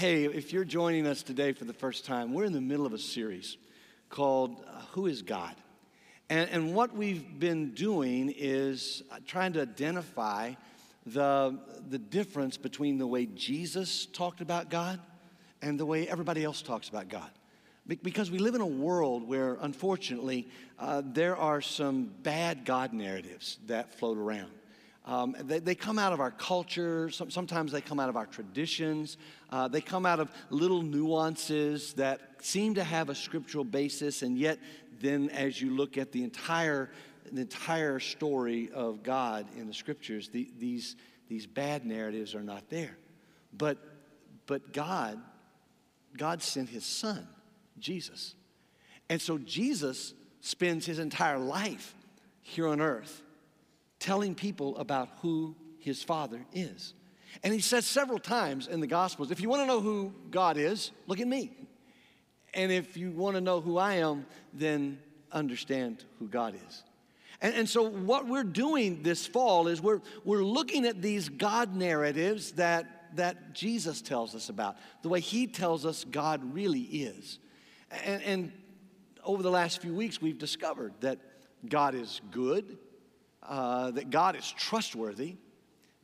Hey, if you're joining us today for the first time, we're in the middle of a series called uh, Who is God? And, and what we've been doing is uh, trying to identify the, the difference between the way Jesus talked about God and the way everybody else talks about God. Because we live in a world where, unfortunately, uh, there are some bad God narratives that float around. Um, they, they, come out of our culture, some, sometimes they come out of our traditions, uh, they come out of little nuances that seem to have a scriptural basis, and yet, then as you look at the entire, the entire story of God in the scriptures, the, these, these bad narratives are not there. But, but God, God sent his son, Jesus. And so Jesus spends his entire life here on earth telling people about who his Father is. And he says several times in the Gospels if you want to know who God is, look at me. And if you want to know who I am, then understand who God is. And, and so, what we're doing this fall is we're, we're looking at these God narratives that, that Jesus tells us about, the way he tells us God really is. And, and over the last few weeks, we've discovered that God is good, uh, that God is trustworthy,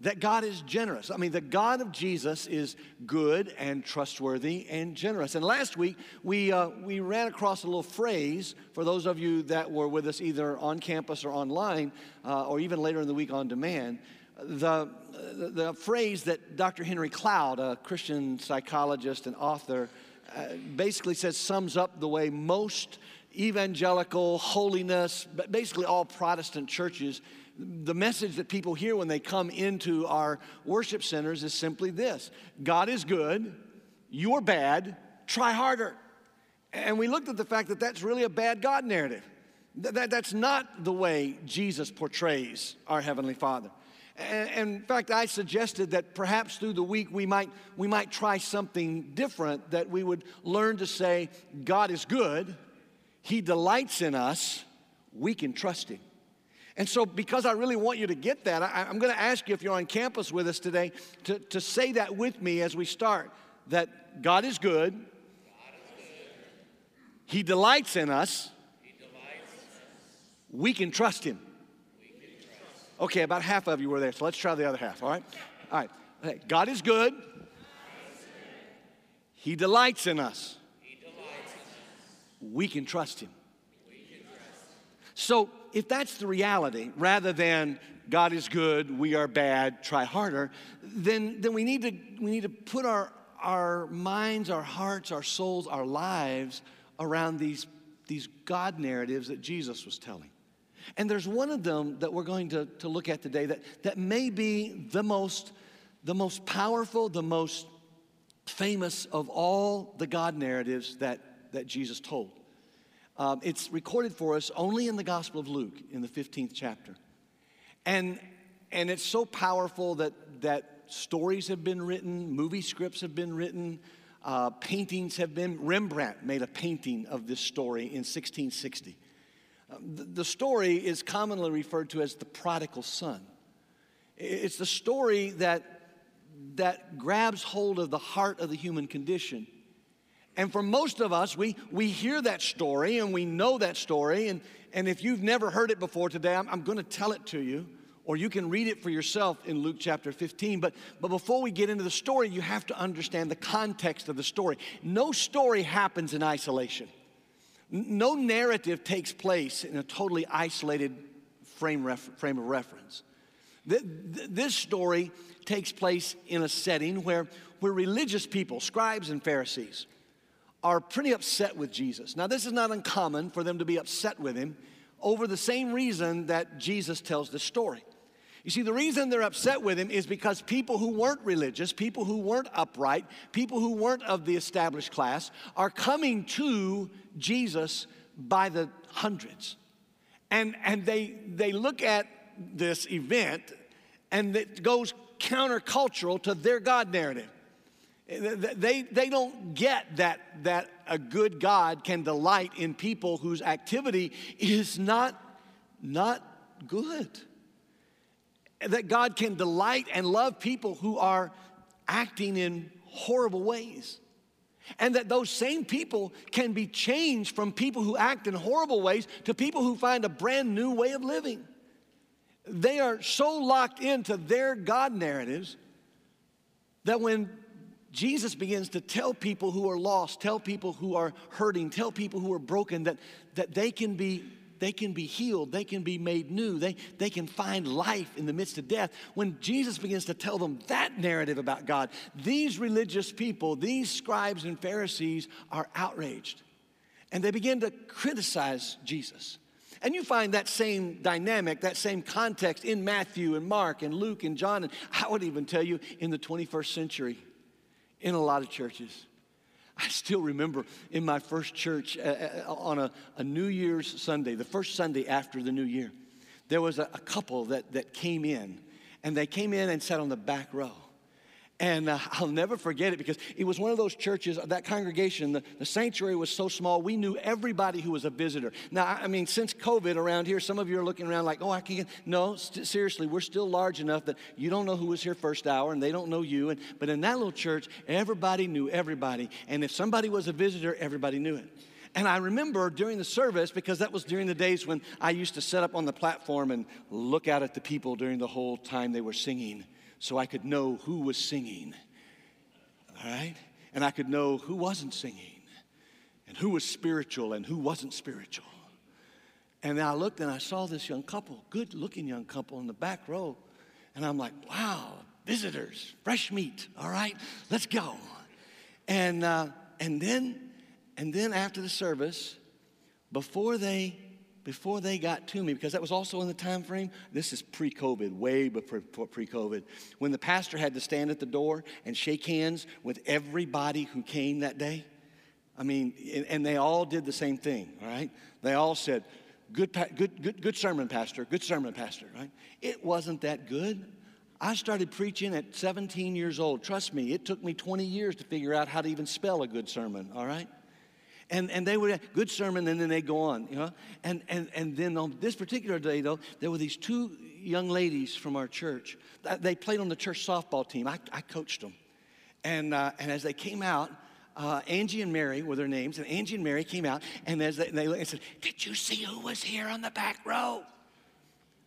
that God is generous. I mean, the God of Jesus is good and trustworthy and generous. And last week, we, uh, we ran across a little phrase for those of you that were with us either on campus or online, uh, or even later in the week on demand. The, the, the, phrase that Dr. Henry Cloud, a Christian psychologist and author, uh, basically says sums up the way most evangelical, holiness, basically all Protestant churches, the message that people hear when they come into our worship centers is simply this God is good, you're bad, try harder. And we looked at the fact that that's really a bad God narrative. That, that's not the way Jesus portrays our Heavenly Father. And in fact, I suggested that perhaps through the week we might, we might try something different, that we would learn to say, God is good, he delights in us, we can trust Him. And so, because I really want you to get that, I, am going to ask you if you're on campus with us today to, to say that with me as we start that God is good. He, delights in us, he delights we can trust Him. Okay, about half of you were there, so let's try the other half, all right? All right. Okay. God is good, God is good. He delights in us we can trust him. So, if that's the reality, rather than God is good, we are bad, try harder, then, then we, need to, we need to put our, our minds, our hearts, our souls, our lives around these, these God narratives that Jesus was telling. And there's one of them that we're going to, to look at today that, that may be the most, the most powerful, the most famous of all the God narratives that that Jesus told. Um, it's recorded for us only in the Gospel of Luke in the 15th chapter. And, and it's so powerful that, that stories have been written, movie scripts have been written, uh, paintings have been. Rembrandt made a painting of this story in 1660. Um, the, the story is commonly referred to as the prodigal son. It's the story that, that grabs hold of the heart of the human condition and for most of us, we, we hear that story and we know that story. And, and if you've never heard it before today, I'm, I'm going to tell it to you, or you can read it for yourself in Luke chapter 15. But, but before we get into the story, you have to understand the context of the story. No story happens in isolation, no narrative takes place in a totally isolated frame, ref, frame of reference. This story takes place in a setting where, where religious people, scribes and Pharisees, are pretty upset with Jesus. Now, this is not uncommon for them to be upset with him over the same reason that Jesus tells this story. You see, the reason they're upset with him is because people who weren't religious, people who weren't upright, people who weren't of the established class are coming to Jesus by the hundreds. And, and they, they look at this event and it goes countercultural to their God narrative. They, they don't get that, that a good God can delight in people whose activity is not, not good. That God can delight and love people who are acting in horrible ways. And that those same people can be changed from people who act in horrible ways to people who find a brand new way of living. They are so locked into their God narratives that when Jesus begins to tell people who are lost, tell people who are hurting, tell people who are broken that, that they can be they can be healed, they can be made new, they, they can find life in the midst of death. When Jesus begins to tell them that narrative about God, these religious people, these scribes and Pharisees are outraged. And they begin to criticize Jesus. And you find that same dynamic, that same context in Matthew and Mark and Luke and John, and I would even tell you in the 21st century in a lot of churches. I still remember in my first church uh, uh, on a, a, New Year's Sunday, the first Sunday after the new year, there was a, a couple that, that came in, and they came in and sat on the back row. And uh, I'll never forget it because it was one of those churches, that congregation, the, the, sanctuary was so small, we knew everybody who was a visitor. Now, I mean, since COVID around here, some of you are looking around like, oh, I can't. No, st- seriously, we're still large enough that you don't know who was here first hour and they don't know you. And, but in that little church, everybody knew everybody. And if somebody was a visitor, everybody knew it. And I remember during the service, because that was during the days when I used to set up on the platform and look out at the people during the whole time they were singing so I could know who was singing. All right? And I could know who wasn't singing and who was spiritual and who wasn't spiritual. And then I looked and I saw this young couple, good looking young couple in the back row. And I'm like, wow, visitors, fresh meat. All right, let's go. And, uh, and, then, and then after the service, before they before they got to me, because that was also in the time frame, this is pre COVID, way before pre COVID, when the pastor had to stand at the door and shake hands with everybody who came that day. I mean, and they all did the same thing, right? They all said, good, good, good, good sermon, Pastor, good sermon, Pastor, right? It wasn't that good. I started preaching at 17 years old. Trust me, it took me 20 years to figure out how to even spell a good sermon, all right? And, and they would, good sermon, and then they'd go on, you know. And, and, and then on this particular day, though, there were these two young ladies from our church. They played on the church softball team. I, I coached them. And, uh, and as they came out, uh, Angie and Mary were their names, and Angie and Mary came out, and as they, they said, Did you see who was here on the back row?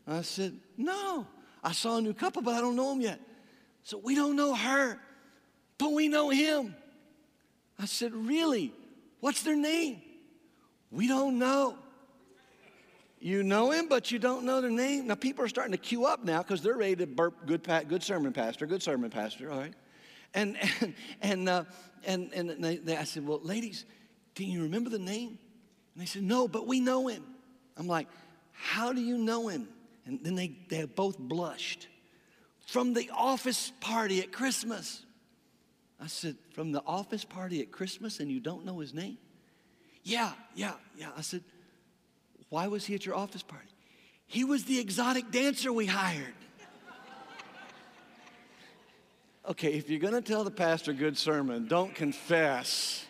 I said, No. I saw a new couple, but I don't know them yet. So we don't know her, but we know him. I said, Really? What's their name? We don't know. You know him, but you don't know their name. Now, people are starting to queue up now because they're ready to burp good, good sermon, pastor, good sermon, pastor, all right? And, and, and, uh, and, and they, they, I said, Well, ladies, do you remember the name? And they said, No, but we know him. I'm like, How do you know him? And then they, they both blushed. From the office party at Christmas. I said, From the office party at Christmas and you don't know his name? Yeah, yeah, yeah. I said, Why was he at your office party? He was the exotic dancer we hired. okay, if you're going to tell the pastor good sermon, don't confess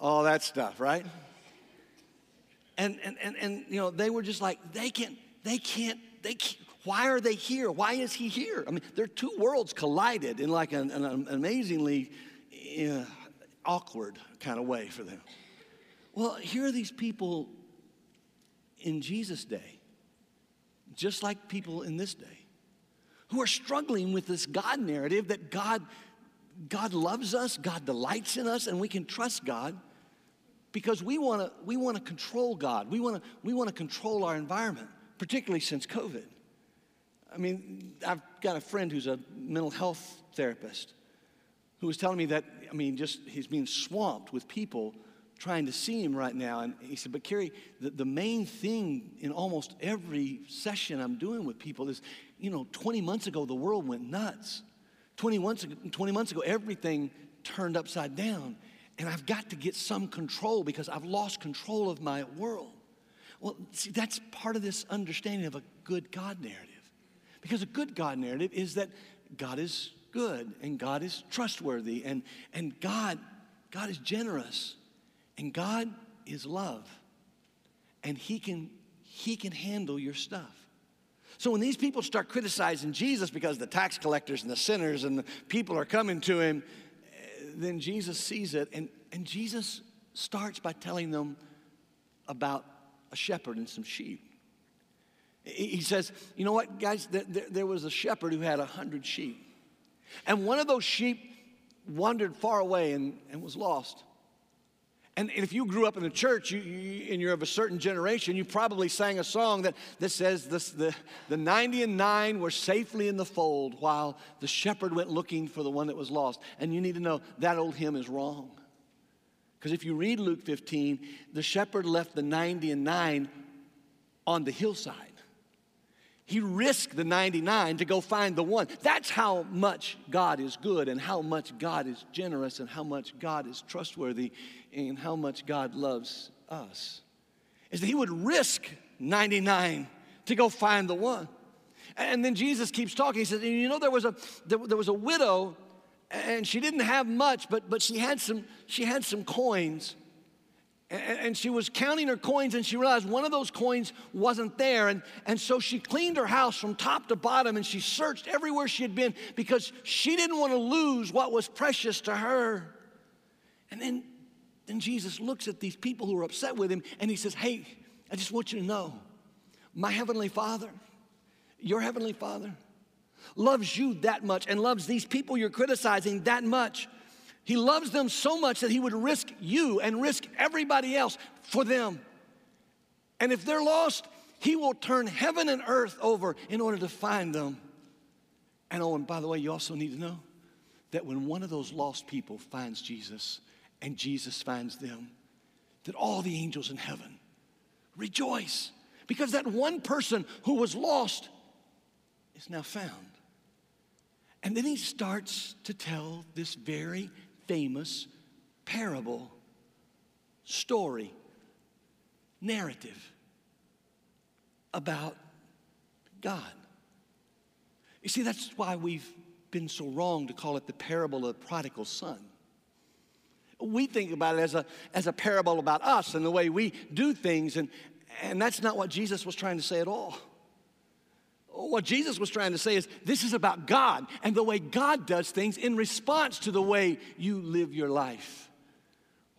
all that stuff, right? And, and, and, and you know, they were just like, they can't, they can't, they can't, why are they here? Why is he here? I mean, their two worlds collided in like an, an amazingly uh, awkward kind of way for them. Well, here are these people in Jesus' day, just like people in this day, who are struggling with this God narrative that God, God loves us, God delights in us, and we can trust God because we want to we want to control God. We want to we want to control our environment, particularly since COVID. I mean, I've got a friend who's a mental health therapist who was telling me that, I mean, just he's being swamped with people trying to see him right now. And he said, But Kerry, the, the main thing in almost every session I'm doing with people is, you know, 20 months ago, the world went nuts. 20 months ago, 20 months ago everything turned upside down. And I've got to get some control because I've lost control of my world. Well, see, that's part of this understanding of a good God narrative. Because a good God narrative is that God is good and God is trustworthy and, and God, God is generous and God is love. And he can, he can handle your stuff. So when these people start criticizing Jesus because the tax collectors and the sinners and the people are coming to him, then Jesus sees it, and, and Jesus starts by telling them about a shepherd and some sheep. He says, You know what, guys? There, was a shepherd who had a hundred sheep. And one of those sheep wandered far away and, and was lost. And if you grew up in the church you, you, and you're of a certain generation, you probably sang a song that, that says this, the, the 90 and 9 were safely in the fold while the shepherd went looking for the one that was lost. And you need to know that old hymn is wrong. Because if you read Luke 15, the shepherd left the 90 and 9 on the hillside. He risked the 99 to go find the one. That's how much God is good and how much God is generous and how much God is trustworthy and how much God loves us. Is that he would risk 99 to go find the one. And then Jesus keeps talking. He says, You know, there was a, there, there was a widow and she didn't have much, but, but she, had some, she had some coins and she was counting her coins and she realized one of those coins wasn't there. And, and so she cleaned her house from top to bottom and she searched everywhere she had been because she didn't want to lose what was precious to her. And then, then Jesus looks at these people who are upset with him and he says, Hey, I just want you to know my heavenly Father, your heavenly Father, loves you that much and loves these people you're criticizing that much he loves them so much that he would risk you and risk everybody else for them. And if they're lost, he will turn heaven and earth over in order to find them. And oh, and by the way, you also need to know that when one of those lost people finds Jesus and Jesus finds them, that all the angels in heaven rejoice because that one person who was lost is now found. And then he starts to tell this very famous parable, story, narrative about God. You see, that's why we've been so wrong to call it the parable of the prodigal son. We think about it as a, as a parable about us and the way we do things, and, and that's not what Jesus was trying to say at all. What Jesus was trying to say is this is about God and the way God does things in response to the way you live your life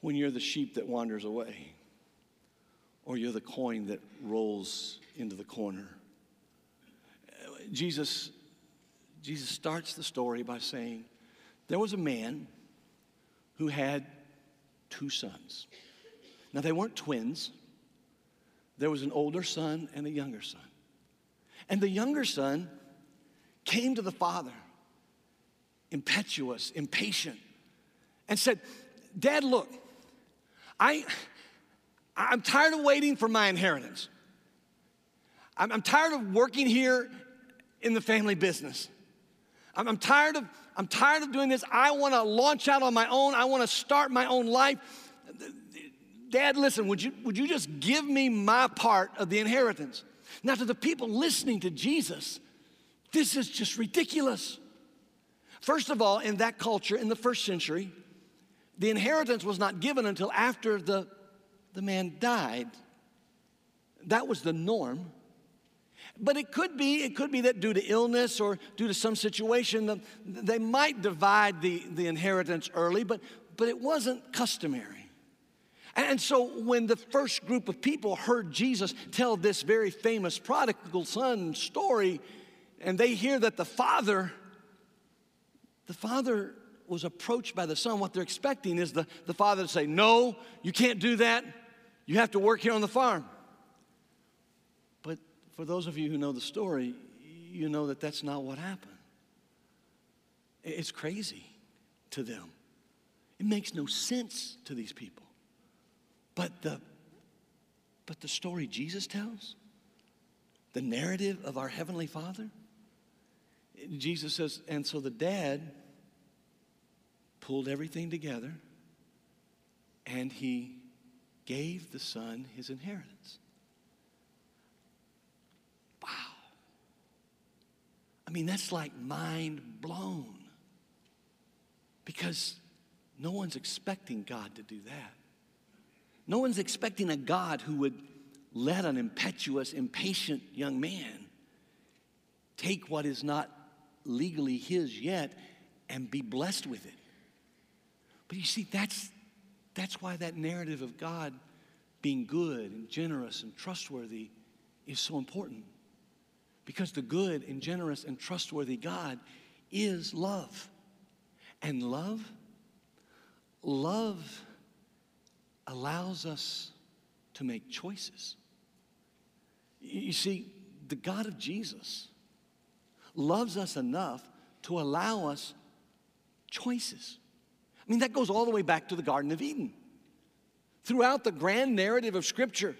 when you're the sheep that wanders away or you're the coin that rolls into the corner. Jesus, Jesus starts the story by saying there was a man who had two sons. Now, they weren't twins, there was an older son and a younger son. And the younger son came to the father, impetuous, impatient, and said, Dad, look, I, I'm tired of waiting for my inheritance. I'm, I'm tired of working here in the family business. I'm, I'm, tired of, I'm tired of doing this. I want to launch out on my own. I want to start my own life. Dad, listen, would you, would you just give me my part of the inheritance? Now, to the people listening to Jesus, this is just ridiculous. First of all, in that culture, in the first century, the inheritance was not given until after the, the man died. That was the norm. But it could be, it could be that due to illness or due to some situation, they might divide the, the inheritance early, but, but it wasn't customary. And so when the first group of people heard Jesus tell this very famous prodigal son story, and they hear that the father, the father was approached by the son, what they're expecting is the, the father to say, No, you can't do that. You have to work here on the farm. But for those of you who know the story, you know that that's not what happened. It's crazy to them. It makes no sense to these people. But the, but the story Jesus tells, the narrative of our Heavenly Father, Jesus says, and so the dad pulled everything together and he gave the son his inheritance. Wow. I mean, that's like mind blown because no one's expecting God to do that. No one's expecting a God who would let an impetuous, impatient young man take what is not legally his yet and be blessed with it. But you see, that's, that's why that narrative of God being good and generous and trustworthy is so important. Because the good and generous and trustworthy God is love. And love, love allows us to make choices. You see, the God of Jesus loves us enough to allow us choices. I mean, that goes all the way back to the Garden of Eden. Throughout the grand narrative of Scripture,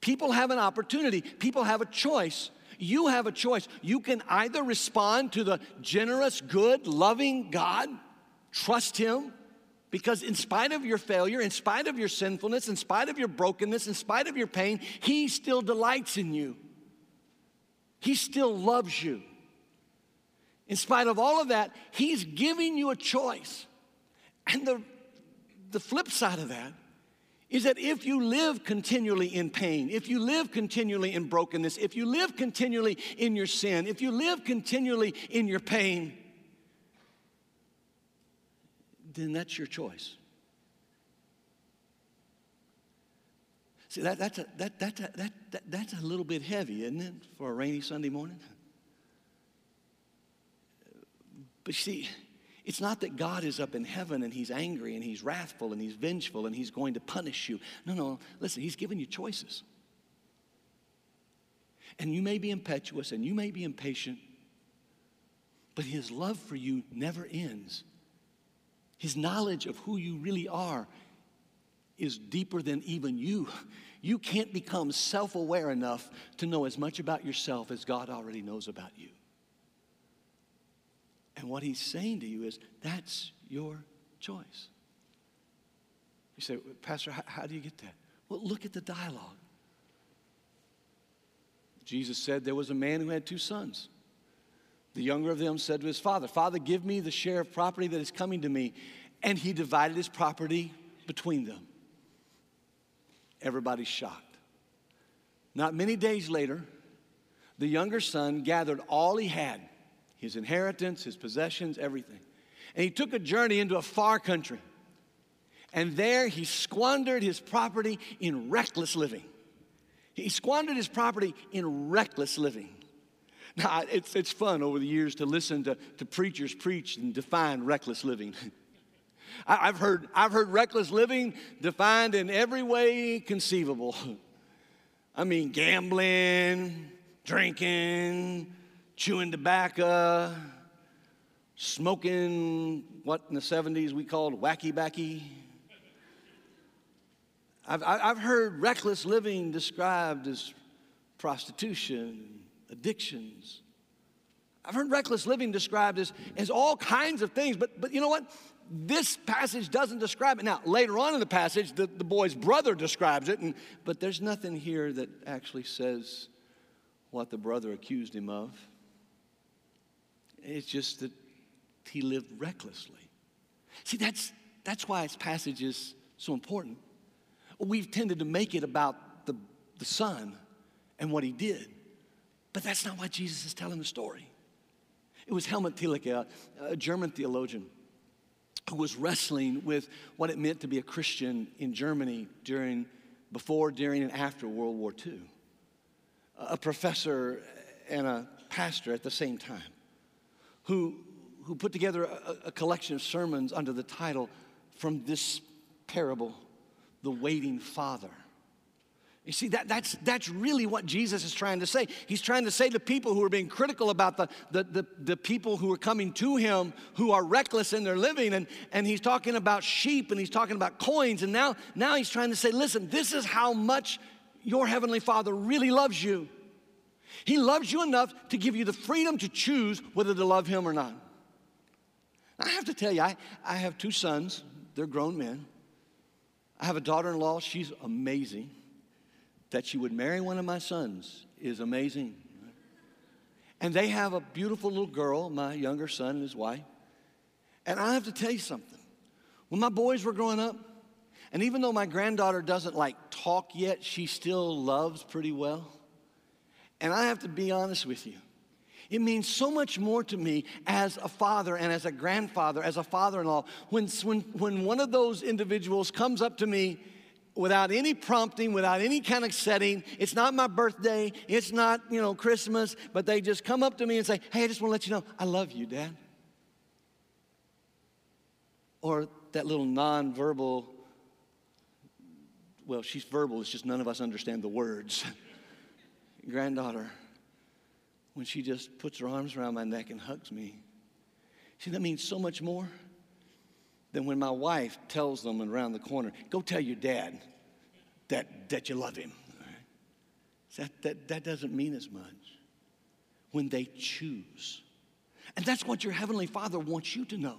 people have an opportunity, people have a choice. You have a choice. You can either respond to the generous, good, loving God, trust Him, because in spite of your failure, in spite of your sinfulness, in spite of your brokenness, in spite of your pain, He still delights in you. He still loves you. In spite of all of that, He's giving you a choice. And the, the flip side of that is that if you live continually in pain, if you live continually in brokenness, if you live continually in your sin, if you live continually in your pain, then that's your choice. See, that, that's, a, that, that's, a, that, that, that's a little bit heavy, isn't it, for a rainy Sunday morning? But see, it's not that God is up in heaven and he's angry and he's wrathful and he's vengeful and he's going to punish you. No, no, listen, he's giving you choices. And you may be impetuous and you may be impatient, but his love for you never ends. His knowledge of who you really are is deeper than even you. You can't become self aware enough to know as much about yourself as God already knows about you. And what he's saying to you is that's your choice. You say, Pastor, how, how do you get that? Well, look at the dialogue. Jesus said there was a man who had two sons. The younger of them said to his father, Father, give me the share of property that is coming to me. And he divided his property between them. Everybody's shocked. Not many days later, the younger son gathered all he had his inheritance, his possessions, everything. And he took a journey into a far country. And there he squandered his property in reckless living. He squandered his property in reckless living. Now, it's, it's fun over the years to listen to, to preachers preach and define reckless living. I, I've heard, I've heard reckless living defined in every way conceivable. I mean, gambling, drinking, chewing tobacco, smoking what in the 70s we called wacky backy. I've, I've heard reckless living described as prostitution, addictions. I've heard reckless living described as, as all kinds of things, but, but you know what? This passage doesn't describe it. Now, later on in the passage, the, the boy's brother describes it, and, but there's nothing here that actually says what the brother accused him of. It's just that he lived recklessly. See, that's, that's why this passage is so important. We've tended to make it about the, the son and what he did, but that's not why Jesus is telling the story. It was Helmut Thielicke, a German theologian, who was wrestling with what it meant to be a Christian in Germany during, before, during, and after World War II. A professor and a pastor at the same time who, who put together a, a collection of sermons under the title From This Parable, The Waiting Father. You see, that, that's, that's really what Jesus is trying to say. He's trying to say to people who are being critical about the, the, the, the, people who are coming to him who are reckless in their living. And, and he's talking about sheep and he's talking about coins. And now, now he's trying to say, listen, this is how much your heavenly Father really loves you. He loves you enough to give you the freedom to choose whether to love Him or not. I have to tell you, I, I have two sons, they're grown men. I have a daughter in law, she's amazing. That she would marry one of my sons is amazing. And they have a beautiful little girl, my younger son and his wife. And I have to tell you something. When my boys were growing up, and even though my granddaughter doesn't like talk yet, she still loves pretty well. And I have to be honest with you. It means so much more to me as a father and as a grandfather, as a father in law. When, when, when one of those individuals comes up to me without any prompting, without any kind of setting, it's not my birthday, it's not, you know, Christmas, but they just come up to me and say, Hey, I just want to let you know, I love you, Dad. Or that little non-verbal, well, she's verbal, it's just none of us understand the words. Granddaughter when she just puts her arms around my neck and hugs me. See, that means so much more than when my wife tells them around the corner, go tell your dad that, that you love him. That, that, that doesn't mean as much when they choose. And that's what your Heavenly Father wants you to know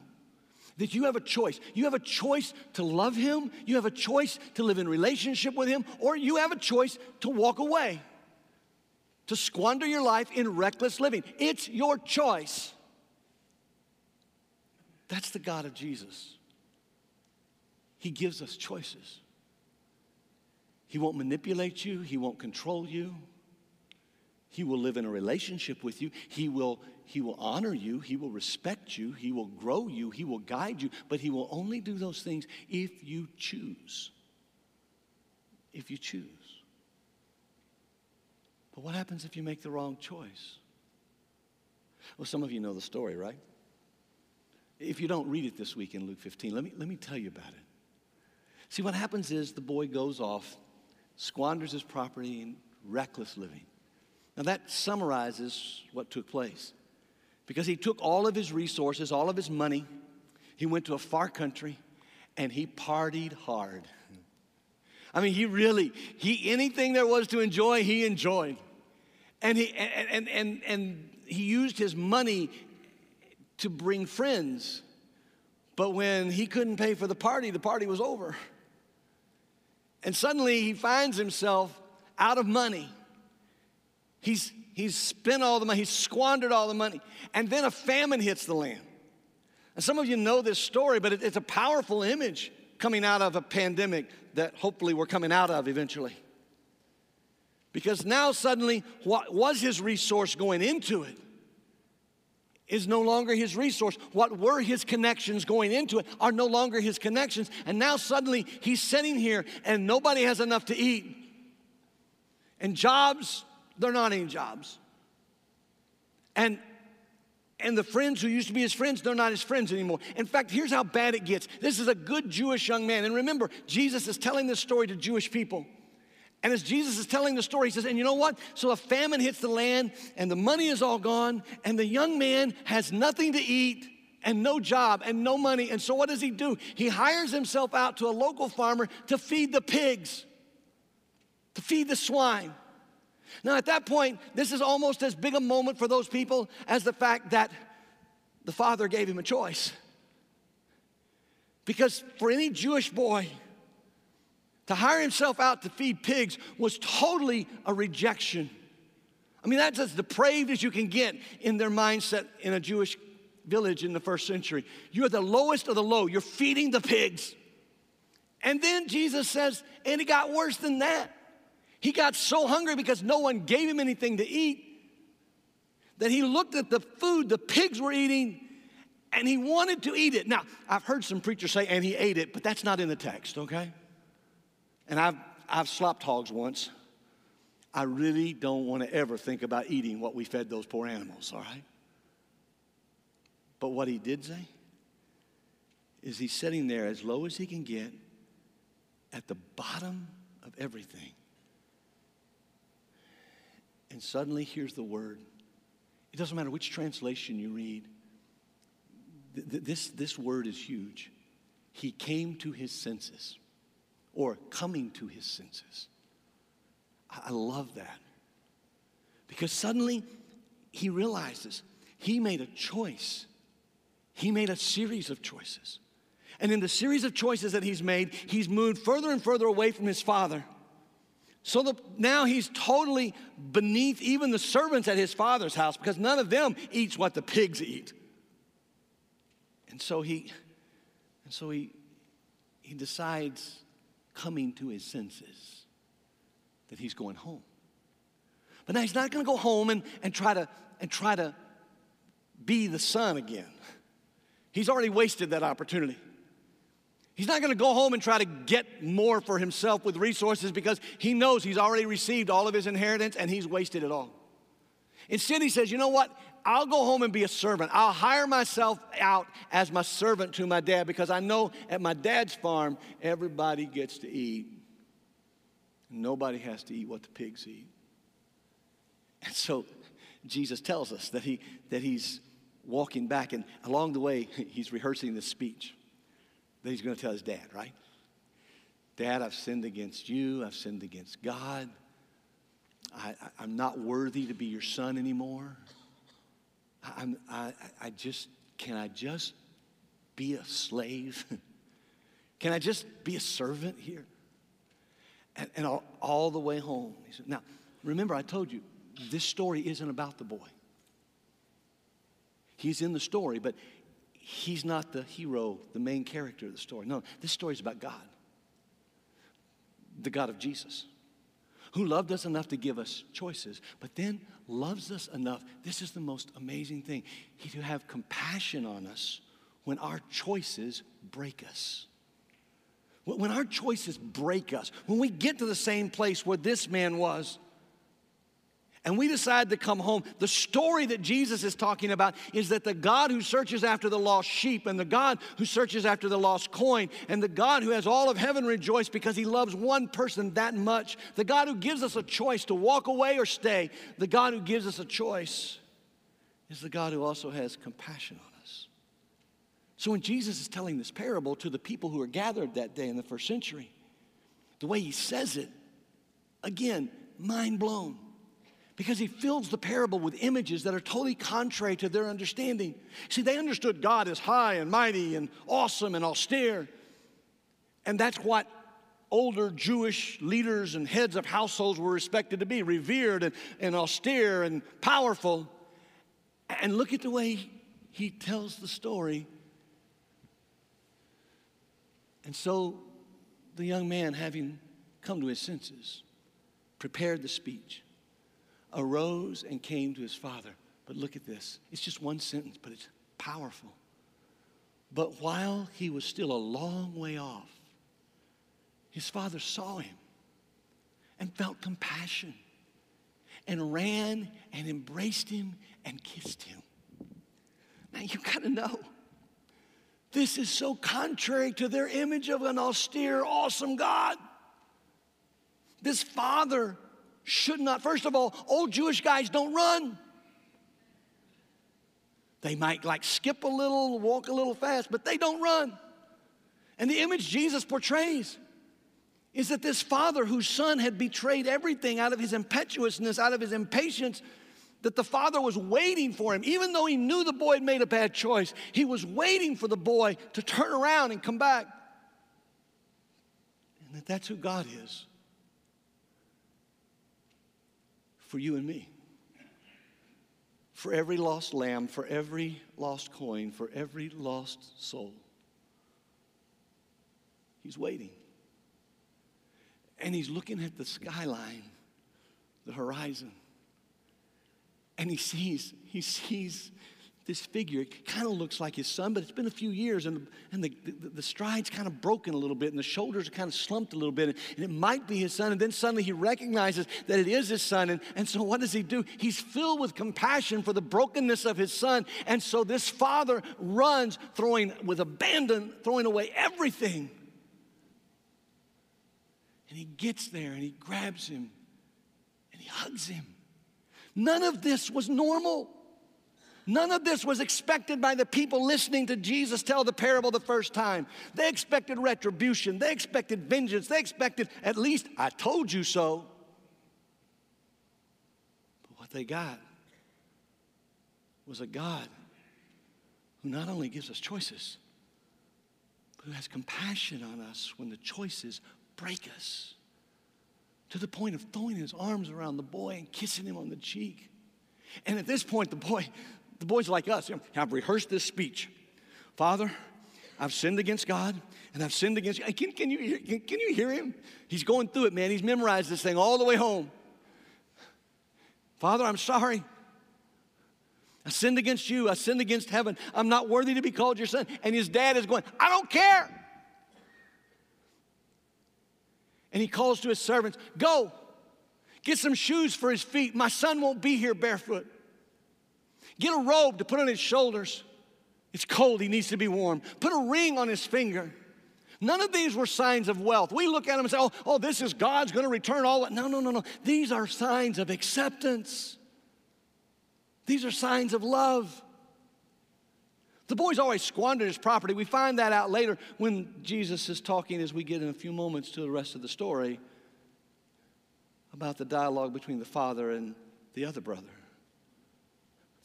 that you have a choice. You have a choice to love Him, you have a choice to live in relationship with Him, or you have a choice to walk away to squander your life in reckless living. It's your choice. That's the God of Jesus. He gives us choices. He won't manipulate you, He won't control you. He will live in a relationship with you. He will, he will honor you. He will respect you. He will grow you. He will guide you. But He will only do those things if you choose. If you choose. But what happens if you make the wrong choice? Well, some of you know the story, right? If you don't read it this week in Luke 15, let me, let me tell you about it. See, what happens is the boy goes off, squanders his property in reckless living. Now, that summarizes what took place. Because he took all of his resources, all of his money, he went to a far country, and he partied hard. I mean, he really, he anything there was to enjoy, he enjoyed. And he, and, and, and, and he used his money to bring friends. But when he couldn't pay for the party, the party was over. And suddenly he finds himself out of money. He's, he's spent all the money, he's squandered all the money. And then a famine hits the land. And some of you know this story, but it, it's a powerful image coming out of a pandemic that hopefully we're coming out of eventually. Because now suddenly, what was his resource going into it is no longer his resource. What were his connections going into it are no longer his connections. And now suddenly he's sitting here and nobody has enough to eat. And jobs, they're not any jobs. And and the friends who used to be his friends, they're not his friends anymore. In fact, here's how bad it gets. This is a good Jewish young man. And remember, Jesus is telling this story to Jewish people. And as Jesus is telling the story, he says, And you know what? So a famine hits the land, and the money is all gone, and the young man has nothing to eat and no job and no money. And so what does he do? He hires himself out to a local farmer to feed the pigs, to feed the swine. Now, at that point, this is almost as big a moment for those people as the fact that the father gave him a choice. Because for any Jewish boy, to hire himself out to feed pigs was totally a rejection. I mean, that's as depraved as you can get in their mindset in a Jewish village in the first century. You're the lowest of the low, you're feeding the pigs. And then Jesus says, and it got worse than that. He got so hungry because no one gave him anything to eat that he looked at the food the pigs were eating and he wanted to eat it. Now, I've heard some preachers say, and he ate it, but that's not in the text, okay? And I've, I've slopped hogs once. I really don't want to ever think about eating what we fed those poor animals, all right? But what he did say is he's sitting there as low as he can get at the bottom of everything. And suddenly, here's the word. It doesn't matter which translation you read, this, this word is huge. He came to his senses or coming to his senses. I love that. Because suddenly he realizes he made a choice. He made a series of choices. And in the series of choices that he's made, he's moved further and further away from his father. So the, now he's totally beneath even the servants at his father's house because none of them eats what the pigs eat. And so he, and so he, he decides coming to his senses that he's going home. But now he's not going to go home and, and, try to, and try to be the son again. He's already wasted that opportunity. He's not going to go home and try to get more for himself with resources because he knows he's already received all of his inheritance and he's wasted it all. Instead, he says, You know what? I'll go home and be a servant. I'll hire myself out as my servant to my dad because I know at my dad's farm, everybody gets to eat. Nobody has to eat what the pigs eat. And so Jesus tells us that, he, that he's walking back, and along the way, he's rehearsing this speech that he's going to tell his dad, right? Dad, I've sinned against you, I've sinned against God. I, am not worthy to be your son anymore. I'm, I, I just, can I just be a slave? can I just be a servant here? And, and all, all the way home. He said, now, remember, I told you, this story isn't about the boy. He's in the story, but he's not the hero, the main character of the story. No, this story is about God, the God of Jesus, who loved us enough to give us choices, but then loves us enough. This is the most amazing thing. He to have compassion on us when our choices break us. When our choices break us, when we get to the same place where this man was, and we decide to come home. The story that Jesus is talking about is that the God who searches after the lost sheep, and the God who searches after the lost coin, and the God who has all of heaven rejoice because he loves one person that much, the God who gives us a choice to walk away or stay, the God who gives us a choice is the God who also has compassion on us. So when Jesus is telling this parable to the people who are gathered that day in the first century, the way he says it, again, mind blown because he fills the parable with images that are totally contrary to their understanding. See, they understood God as high and mighty and awesome and austere. And that's what older Jewish leaders and heads of households were expected to be revered and, and austere and powerful. And look at the way he tells the story. And so the young man, having come to his senses, prepared the speech arose and came to his father. But look at this. It's just one sentence, but it's powerful. But while he was still a long way off, his father saw him and felt compassion and ran and embraced him and kissed him. Now you got to know. This is so contrary to their image of an austere, awesome God. This father should not. First of all, old Jewish guys don't run. They might like skip a little, walk a little fast, but they don't run. And the image Jesus portrays is that this father whose son had betrayed everything out of his impetuousness, out of his impatience, that the father was waiting for him. Even though he knew the boy had made a bad choice, he was waiting for the boy to turn around and come back. And that that's who God is. For you and me. For every lost lamb, for every lost coin, for every lost soul. He's waiting. And he's looking at the skyline, the horizon. And he sees, he sees this figure. It kind of looks like his son, but it's been a few years, and, and the, the, the stride's kind of broken a little bit, and the shoulders are kind of slumped a little bit, and it might be his son. And then suddenly he recognizes that it is his son. And, and so what does he do? He's filled with compassion for the brokenness of his son. And so this father runs, throwing with abandon, throwing away everything. And he gets there and he grabs him and he hugs him. None of this was normal. None of this was expected by the people listening to Jesus tell the parable the first time. They expected retribution, they expected vengeance, they expected at least, I told you so. But what they got was a God who not only gives us choices, but who has compassion on us when the choices break us to the point of throwing his arms around the boy and kissing him on the cheek. And at this point, the boy, the boys like us have rehearsed this speech. Father, I've sinned against God and I've sinned against you. Can, can, you, can, can you hear him? He's going through it, man. He's memorized this thing all the way home. Father, I'm sorry. I sinned against you. I sinned against heaven. I'm not worthy to be called your son. And his dad is going, I don't care. And he calls to his servants, Go, get some shoes for his feet. My son won't be here barefoot. Get a robe to put on his shoulders. It's cold, he needs to be warm. Put a ring on his finger. None of these were signs of wealth. We look at them and say, oh, oh this is God's going to return all that. No, no, no, no. These are signs of acceptance. These are signs of love. The boy's always squandered his property. We find that out later when Jesus is talking, as we get in a few moments to the rest of the story, about the dialogue between the father and the other brother.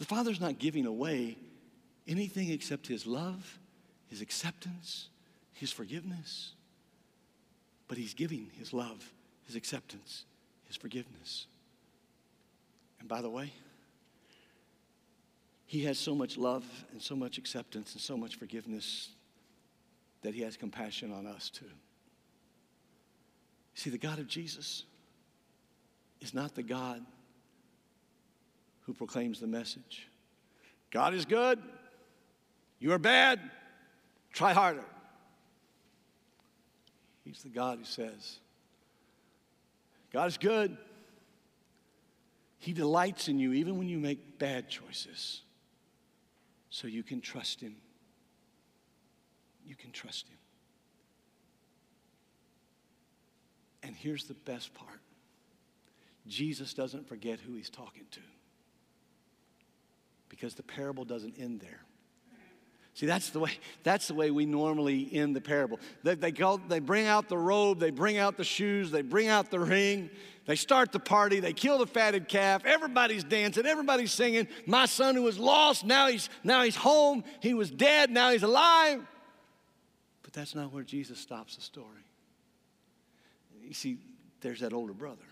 The father's not giving away anything except his love, his acceptance, his forgiveness. But he's giving his love, his acceptance, his forgiveness. And by the way, he has so much love and so much acceptance and so much forgiveness that he has compassion on us too. See, the God of Jesus is not the God who proclaims the message God is good, you are bad, try harder. He's the God who says, God is good. He delights in you even when you make bad choices so you can trust Him. You can trust Him. And here's the best part Jesus doesn't forget who He's talking to because the parable doesn't end there. See, that's the way, that's the way we normally end the parable. They, they, go, they bring out the robe, they bring out the shoes, they bring out the ring, they start the party, they kill the fatted calf, everybody's dancing, everybody's singing. My son who was lost, now he's, now he's home. He was dead, now he's alive. But that's not where Jesus stops the story. You see, there's that older brother.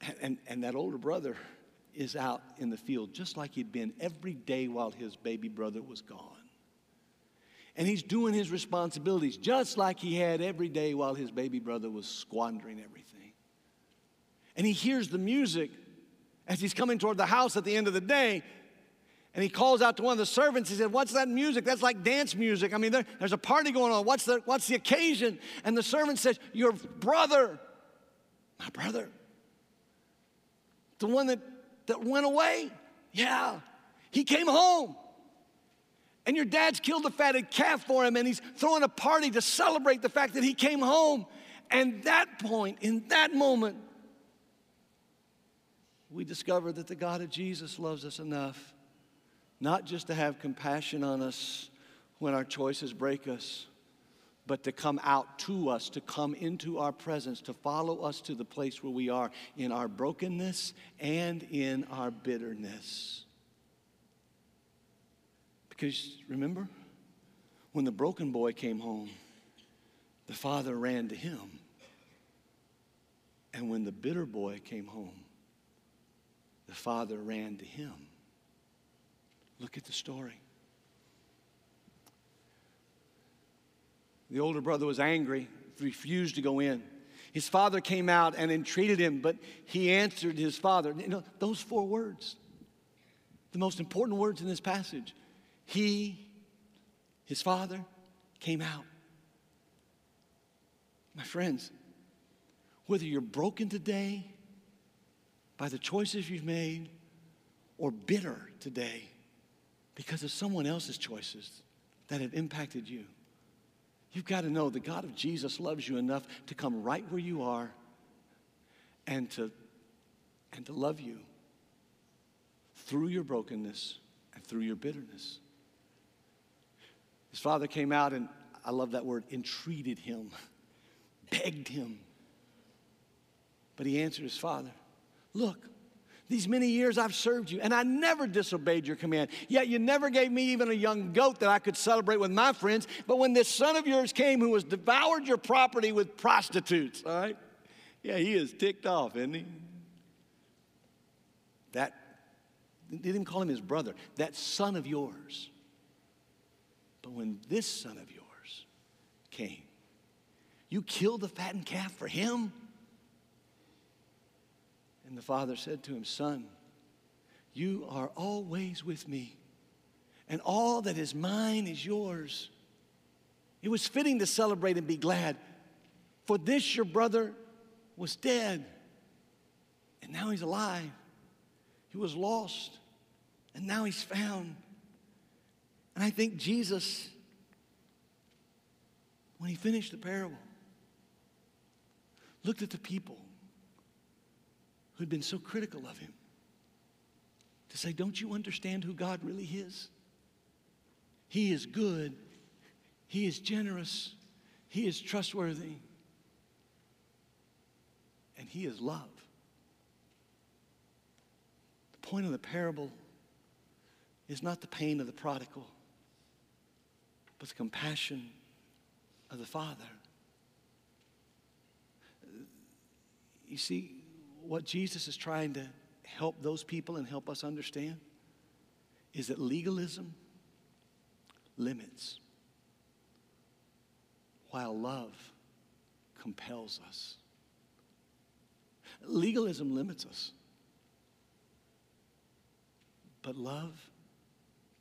And, and, and that older brother is out in the field just like he'd been every day while his baby brother was gone. And he's doing his responsibilities just like he had every day while his baby brother was squandering everything. And he hears the music as he's coming toward the house at the end of the day. And he calls out to one of the servants. He said, What's that music? That's like dance music. I mean, there, there's a party going on. What's the, what's the occasion? And the servant says, Your brother, my brother, the one that that went away? Yeah. He came home. And your dad's killed a fatted calf for him, and he's throwing a party to celebrate the fact that he came home. And that point, in that moment, we discover that the God of Jesus loves us enough not just to have compassion on us when our choices break us, but to come out to us, to come into our presence, to follow us to the place where we are in our brokenness and in our bitterness. Because remember, when the broken boy came home, the father ran to him. And when the bitter boy came home, the father ran to him. Look at the story. The older brother was angry, refused to go in. His father came out and entreated him, but he answered his father. You know, those four words, the most important words in this passage. He, his father, came out. My friends, whether you're broken today by the choices you've made or bitter today because of someone else's choices that have impacted you, You've got to know the God of Jesus loves you enough to come right where you are and to, and to love you through your brokenness and through your bitterness. His father came out and I love that word, entreated him, begged him. But he answered his father, Look, these many years I've served you, and I never disobeyed your command. Yet you never gave me even a young goat that I could celebrate with my friends. But when this son of yours came who has devoured your property with prostitutes, all right? Yeah, he is ticked off, isn't he? That, they didn't even call him his brother, that son of yours. But when this son of yours came, you killed the fattened calf for him? And the father said to him, Son, you are always with me, and all that is mine is yours. It was fitting to celebrate and be glad, for this your brother was dead, and now he's alive. He was lost, and now he's found. And I think Jesus, when he finished the parable, looked at the people who'd been so critical of him to say, Don't you understand who God really is? He is good, He is generous, He is trustworthy, and He is love. The point of the parable is not the pain of the prodigal, but the compassion of the Father. You see, what Jesus is trying to help those people and help us understand is that legalism limits, while love compels us. Legalism limits us, but love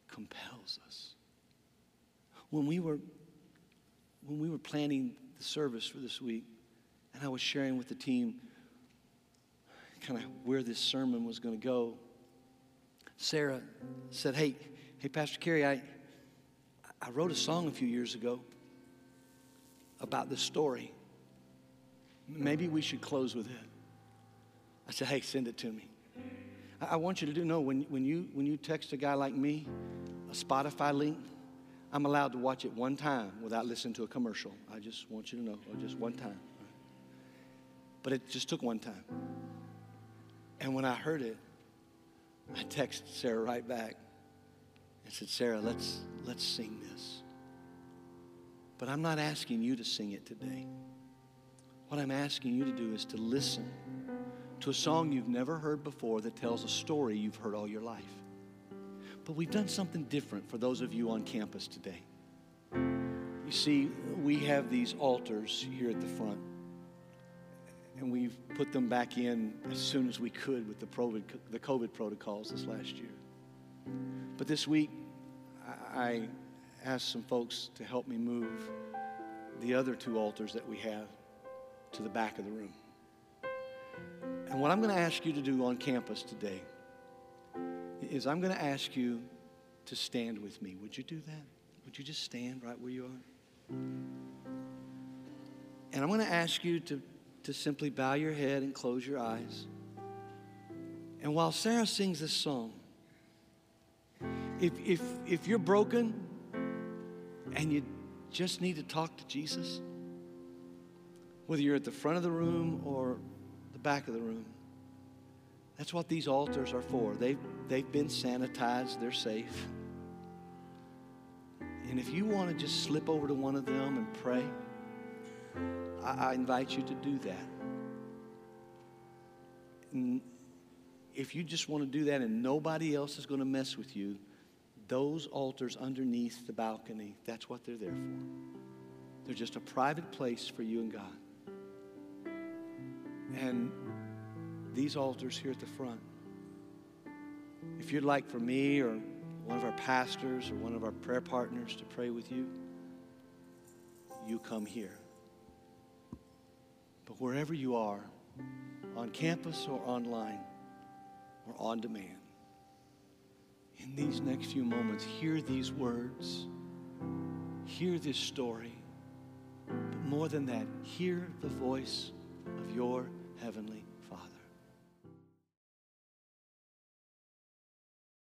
compels us. When we were when we were planning the service for this week, and I was sharing with the team kind of where this sermon was going to go, Sarah said, Hey, hey, Pastor Kerry, I, I wrote a song a few years ago about this story. Maybe we should close with it. I said, Hey, send it to me. I, I want you to do know when, when, you, when you text a guy like me a Spotify link, I'm allowed to watch it one time without listening to a commercial. I just want you to know, just one time. But it just took one time. And when I heard it, I texted Sarah right back and said, Sarah, let's, let's sing this. But I'm not asking you to sing it today. What I'm asking you to do is to listen to a song you've never heard before that tells a story you've heard all your life. But we've done something different for those of you on campus today. You see, we have these altars here at the front and we've put them back in as soon as we could with the COVID, the COVID protocols this last year. But this week, I asked some folks to help me move the other two altars that we have to the back of the room. And what I'm going to ask you to do on campus today is I'm going to ask you to stand with me. Would you do that? Would you just stand right where you are? And I'm going to ask you to to simply bow your head and close your eyes. And while Sarah sings this song, if, if, if you're broken and you just need to talk to Jesus, whether you're at the front of the room or the back of the room, that's what these altars are for. They've, they've been sanitized, they're safe. And if you want to just slip over to one of them and pray, I, I invite you to do that. And if you just want to do that and nobody else is going to mess with you, those altars underneath the balcony, that's what they're there for. They're just a private place for you and God. And these altars here at the front, if you'd like for me or one of our pastors or one of our prayer partners to pray with you, you come here. But wherever you are, on campus or online or on demand, in these next few moments, hear these words, hear this story, but more than that, hear the voice of your Heavenly.